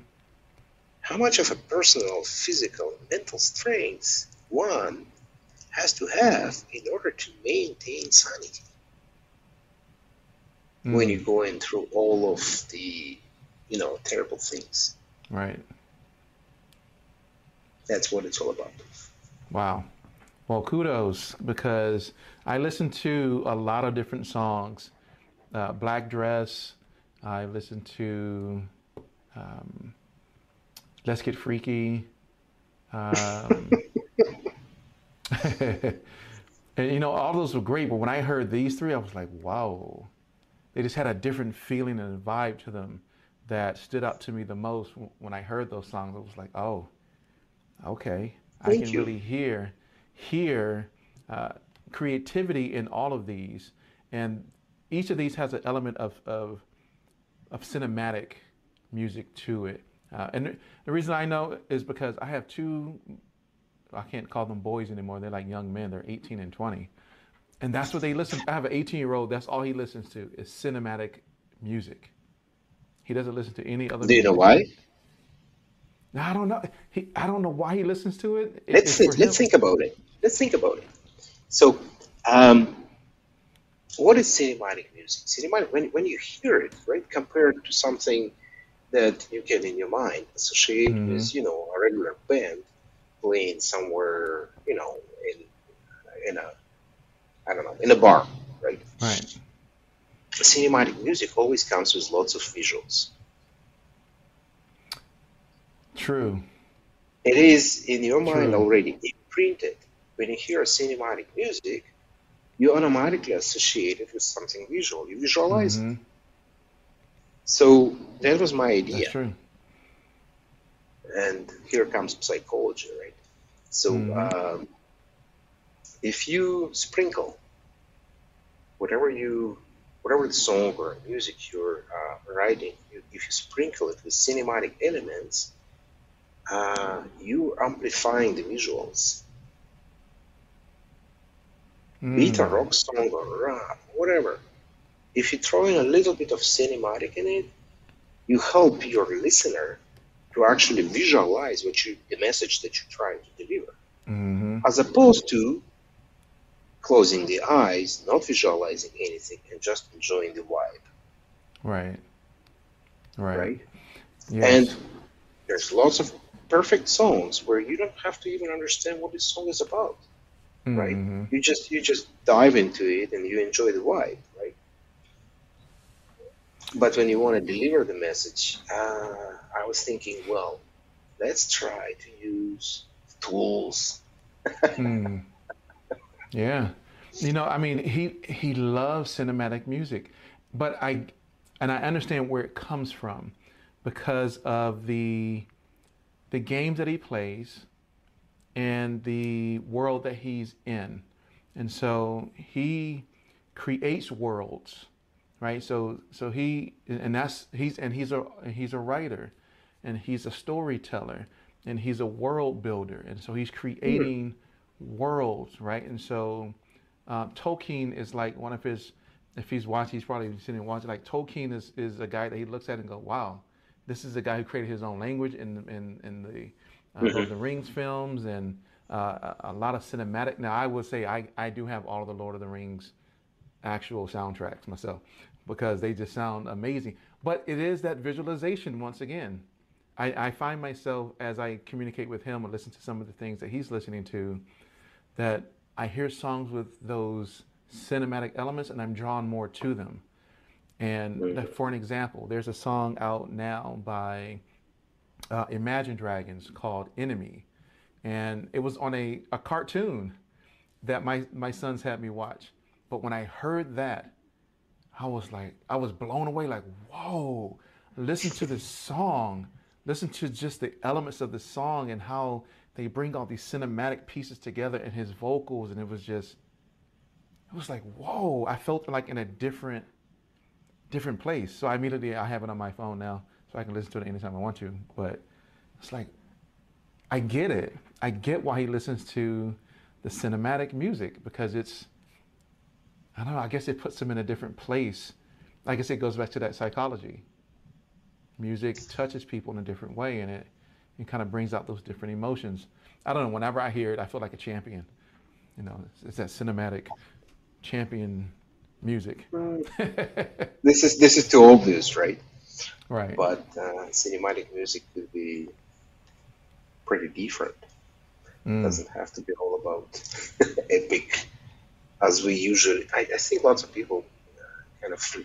how much of a personal, physical, mental strength one has to have in order to maintain sanity mm. when you're going through all of the, you know, terrible things. Right. That's what it's all about. Wow. Well, kudos because I listen to a lot of different songs. Uh, Black Dress. I listen to. Um, Let's Get Freaky. Um, and you know, all those were great, but when I heard these three, I was like, wow. they just had a different feeling and vibe to them that stood out to me the most when I heard those songs. It was like, oh, okay, Thank I can you. really hear hear uh, creativity in all of these, and each of these has an element of of, of cinematic music to it. Uh, and the reason I know is because I have two, I can't call them boys anymore. They're like young men. They're 18 and 20. And that's what they listen to. I have an 18 year old, that's all he listens to is cinematic music. He doesn't listen to any other Do you know why? I don't know. He, I don't know why he listens to it. let's think, let's think about it. Let's think about it. So, um, what is cinematic music? Cinematic when when you hear it, right, compared to something that you get in your mind associate mm-hmm. with you know a regular band playing somewhere you know in in a I don't know in a bar, right? Right. Cinematic music always comes with lots of visuals. True. It is in your mind True. already imprinted. When you hear cinematic music, you automatically associate it with something visual. You visualize mm-hmm. it. So that was my idea. That's true. And here comes psychology, right? So mm-hmm. um, if you sprinkle whatever you, whatever the song or music you're uh, writing, you, if you sprinkle it with cinematic elements, uh, you amplifying the visuals. Mm. Be it a mm. rock song or rap, whatever if you throw in a little bit of cinematic in it, you help your listener to actually visualize what you the message that you're trying to deliver, mm-hmm. as opposed to closing the eyes, not visualizing anything, and just enjoying the vibe. Right. Right. Right. Yes. And there's lots of perfect songs where you don't have to even understand what this song is about. Mm-hmm. Right. You just you just dive into it and you enjoy the vibe. But when you want to deliver the message, uh, I was thinking, well, let's try to use tools. mm. Yeah, you know, I mean, he he loves cinematic music, but I and I understand where it comes from because of the the games that he plays and the world that he's in, and so he creates worlds right? So so he and that's he's and he's a he's a writer, and he's a storyteller, and he's a world builder, and so he's creating worlds, right? And so uh, Tolkien is like one of his. If he's watching, he's probably sitting and watching. Like Tolkien is, is a guy that he looks at and go, "Wow, this is a guy who created his own language in in in the uh, mm-hmm. Lord of the Rings films and uh, a, a lot of cinematic. Now, I will say I I do have all of the Lord of the Rings actual soundtracks myself because they just sound amazing. But it is that visualization once again. I, I, find myself as I communicate with him or listen to some of the things that he's listening to, that I hear songs with those cinematic elements and I'm drawn more to them. And for an example, there's a song out now by uh, Imagine Dragons called Enemy. And it was on a, a cartoon that my, my sons had me watch. But when I heard that, I was like, I was blown away, like, whoa, listen to this song. Listen to just the elements of the song and how they bring all these cinematic pieces together and his vocals. And it was just, it was like, whoa, I felt like in a different, different place. So I immediately, I have it on my phone now so I can listen to it anytime I want to. But it's like, I get it. I get why he listens to the cinematic music because it's, I don't know, I guess it puts them in a different place. I guess it goes back to that psychology. Music touches people in a different way and it, it kind of brings out those different emotions. I don't know, whenever I hear it, I feel like a champion. You know, it's, it's that cinematic champion music. Right. this is this is too obvious, right? Right. But uh, cinematic music could be pretty different. Mm. It doesn't have to be all about epic as we usually, I, I think lots of people uh, kind of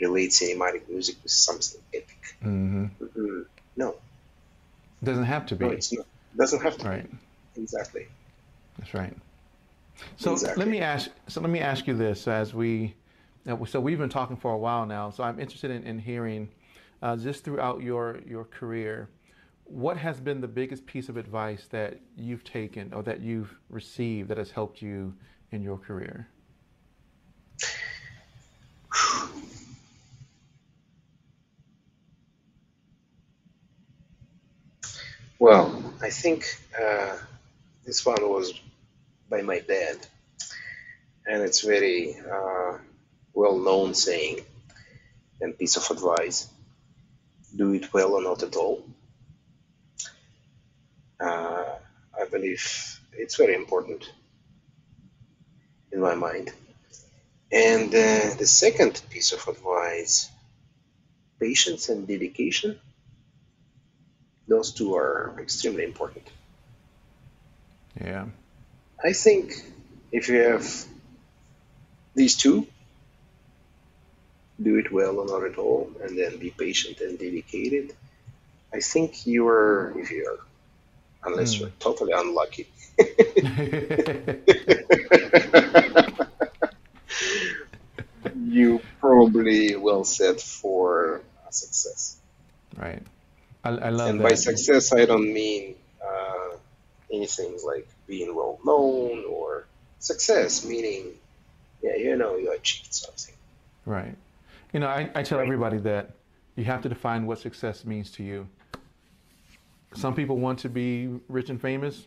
relate cinematic music with something epic. Mm-hmm. Mm-hmm. No, it doesn't have to be. No, it's not. It doesn't have to. Right. Be. Exactly. That's right. So exactly. let me ask. So let me ask you this: as we so we've been talking for a while now. So I'm interested in, in hearing, uh, just throughout your your career, what has been the biggest piece of advice that you've taken or that you've received that has helped you in your career? Well, I think uh, this one was by my dad, and it's very uh, well-known saying and piece of advice: "Do it well or not at all." Uh, I believe it's very important in my mind. And uh, the second piece of advice: patience and dedication those two are extremely important. Yeah. I think if you have these two, do it well or not at all, and then be patient and dedicated. I think you are, if you are, unless mm. you're totally unlucky. you probably well set for success. Right. I, I love and that. by success, I don't mean uh, anything like being well known or success, meaning, yeah, you know, you achieved something. Right. You know, I, I tell right. everybody that you have to define what success means to you. Some people want to be rich and famous.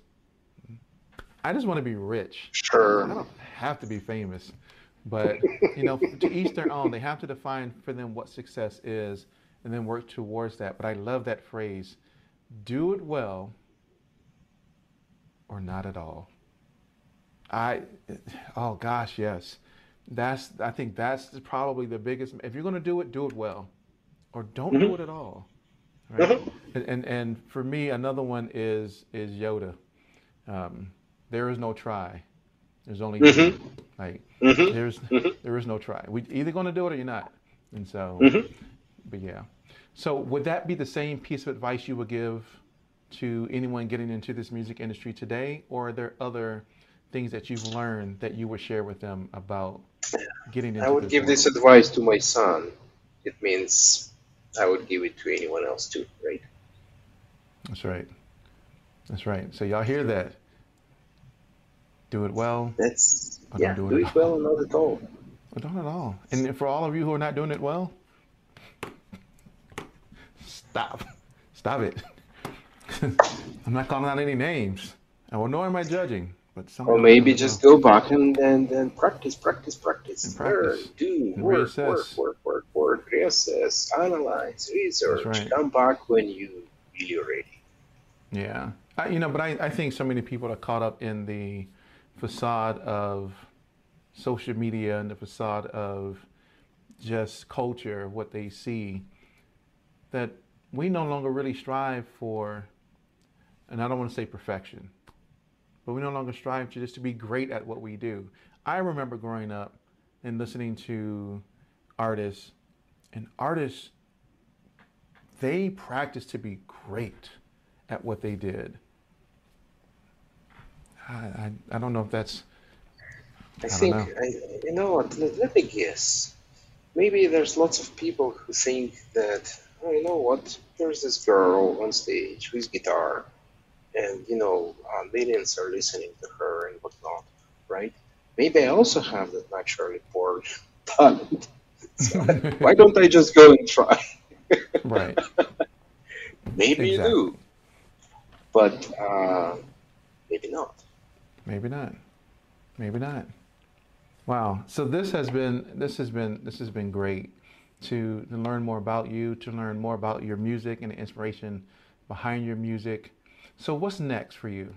I just want to be rich. Sure. I don't have to be famous. But, you know, to each their own, they have to define for them what success is and then work towards that. But I love that phrase do it well or not at all. I, oh gosh, yes. That's, I think that's probably the biggest. If you're going to do it, do it well or don't mm-hmm. do it at all. Right? Mm-hmm. And, and, and, for me, another one is, is Yoda. Um, there is no try. There's only mm-hmm. like mm-hmm. there's mm-hmm. there is no try. We either going to do it or you're not. And so, mm-hmm. but yeah. So would that be the same piece of advice you would give to anyone getting into this music industry today, or are there other things that you've learned that you would share with them about getting into? This? I would this give world? this advice to my son. It means I would give it to anyone else too, right? That's right. That's right. So y'all hear that? Do it well. That's yeah. Do, do, it, it well, not at all. Or don't at all. And for all of you who are not doing it well, Stop. Stop it. I'm not calling out any names. Well, nor am I judging. But or maybe just know. go back and, then, and practice, practice, practice. And practice. Learn, do, and work, reassess. work, work, work, work, reassess, analyze, research. Right. Come back when you really ready. Yeah. I, you know, but I, I think so many people are caught up in the facade of social media and the facade of just culture, what they see, that we no longer really strive for, and I don't want to say perfection, but we no longer strive to just to be great at what we do. I remember growing up and listening to artists, and artists, they practiced to be great at what they did. I, I, I don't know if that's. I, I think, know. I, you know what, let, let me guess. Maybe there's lots of people who think that oh, you know what? There's this girl on stage with guitar, and you know, uh, millions are listening to her and whatnot, right? Maybe I also have that naturally born talent. So why don't I just go and try? right. Maybe exactly. you do, but uh, maybe not. Maybe not. Maybe not. Wow. So this has been this has been this has been great to, to learn more about you, to learn more about your music and the inspiration behind your music. So, what's next for you?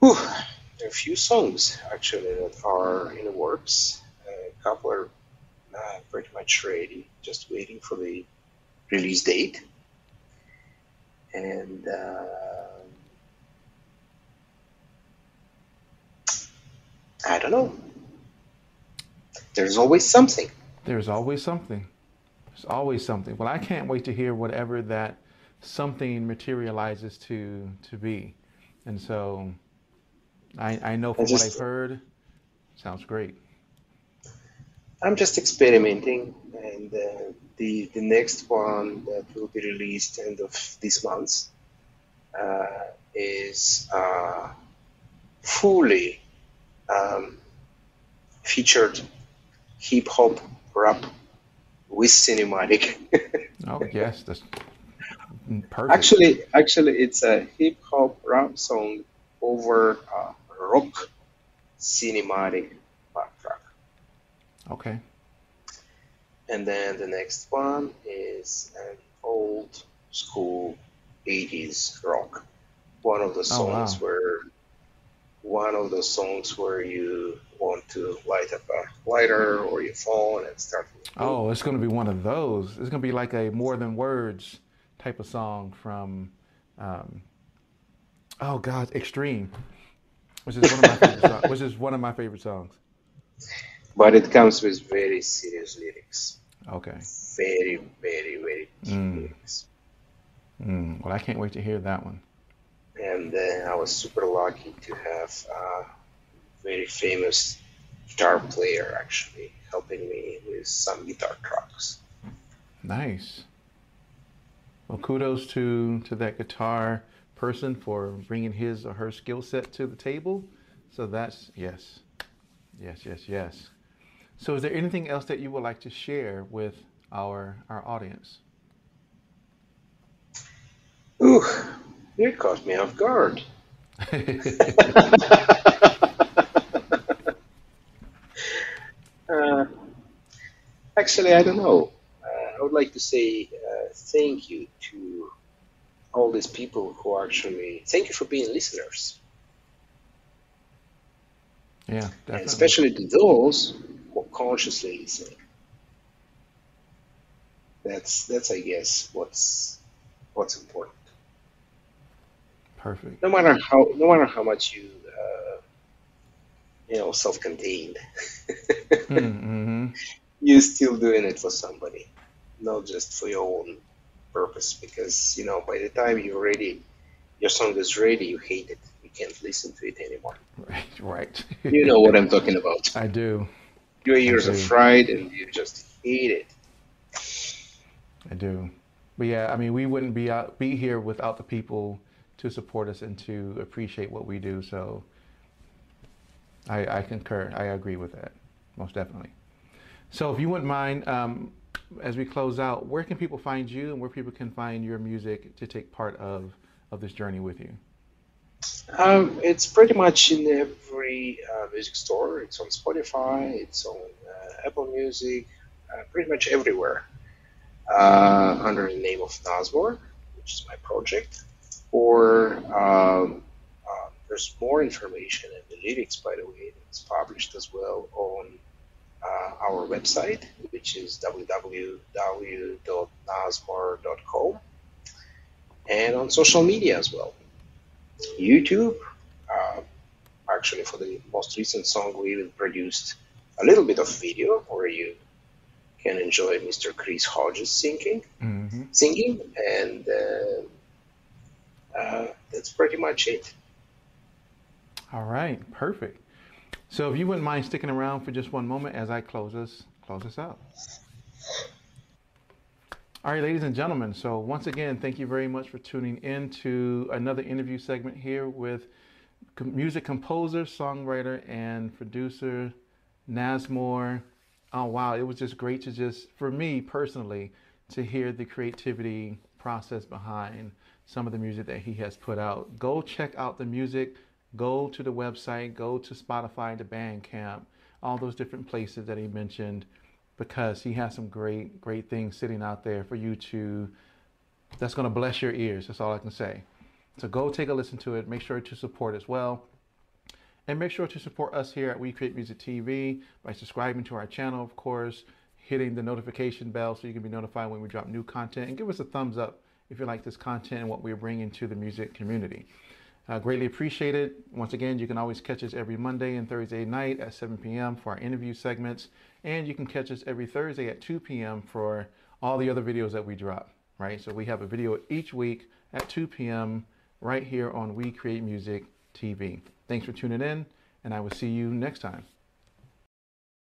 Whew. There are a few songs actually that are in the works. A couple are uh, pretty much ready, just waiting for the release date. And uh, I don't know. There's always something. There's always something. There's always something. Well, I can't wait to hear whatever that something materializes to to be. And so I, I know from just, what I've heard, sounds great. I'm just experimenting, and uh, the the next one that will be released end of this month uh, is uh, fully um, featured hip hop rap with cinematic. oh yes, that's perfect. Actually, actually, it's a hip hop rap song over a rock cinematic backtrack. Okay. And then the next one is an old school 80s rock. One of the songs oh, wow. where one of the songs where you want to light up a lighter or your phone and start. Oh, it's going to be one of those. It's going to be like a more than words type of song from, um, oh God, Extreme, which is one of my favorite songs, which is one of my favorite songs. But it comes with very serious lyrics. Okay. Very, very, very deep Mm. lyrics. Mm, well, I can't wait to hear that one. And then I was super lucky to have a very famous guitar player actually helping me with some guitar tracks. Nice. Well, kudos to to that guitar person for bringing his or her skill set to the table. So that's yes, yes, yes, yes. So, is there anything else that you would like to share with our our audience? Ooh, you caught me off guard. Uh, actually, I don't know. Uh, I would like to say uh, thank you to all these people who actually thank you for being listeners, yeah, especially to those who are consciously listening. That's that's I guess what's what's important. Perfect. No matter how no matter how much you uh, you know self-contained, Mm-hmm. you're still doing it for somebody, not just for your own purpose. Because you know by the time you're ready, your song is ready, you hate it. You can't listen to it anymore. Right, right. You know what I'm talking about. I do. Your ears are fried and you just hate it. I do. But yeah, I mean, we wouldn't be out, be here without the people to support us and to appreciate what we do. So I, I concur. I agree with that, most definitely. So if you wouldn't mind, um, as we close out, where can people find you and where people can find your music to take part of, of this journey with you? Um, it's pretty much in every uh, music store. It's on Spotify. It's on uh, Apple Music. Uh, pretty much everywhere uh, under the name of Nasmore, which is my project. Or um, uh, there's more information and the lyrics, by the way, that's published as well on uh, our website, which is www.nasmore.com, and on social media as well. YouTube. Uh, actually, for the most recent song, we even produced a little bit of video where you can enjoy Mr. Chris Hodges singing, Mm-hmm. singing, and uh, that's pretty much it. All right, perfect. So if you wouldn't mind sticking around for just one moment as I close us close us out. All right, ladies and gentlemen. So once again, thank you very much for tuning in to another interview segment here with music composer, songwriter, and producer Nasmore. Oh wow, it was just great to just for me personally to hear the creativity process behind some of the music that he has put out. Go check out the music. Go to the website. Go to Spotify, to Bandcamp, all those different places that he mentioned, because he has some great, great things sitting out there for you to. That's going to bless your ears. That's all I can say. So go take a listen to it. Make sure to support as well. And make sure to support us here at We Create Music TV by subscribing to our channel, of course, hitting the notification bell so you can be notified when we drop new content, and give us a thumbs up if you like this content and what we're bringing to the music community. Uh, greatly appreciate it. Once again, you can always catch us every Monday and Thursday night at 7 p.m. for our interview segments, and you can catch us every Thursday at 2 p.m. for all the other videos that we drop, right? So we have a video each week at 2 p.m. right here on We Create Music TV. Thanks for tuning in, and I will see you next time.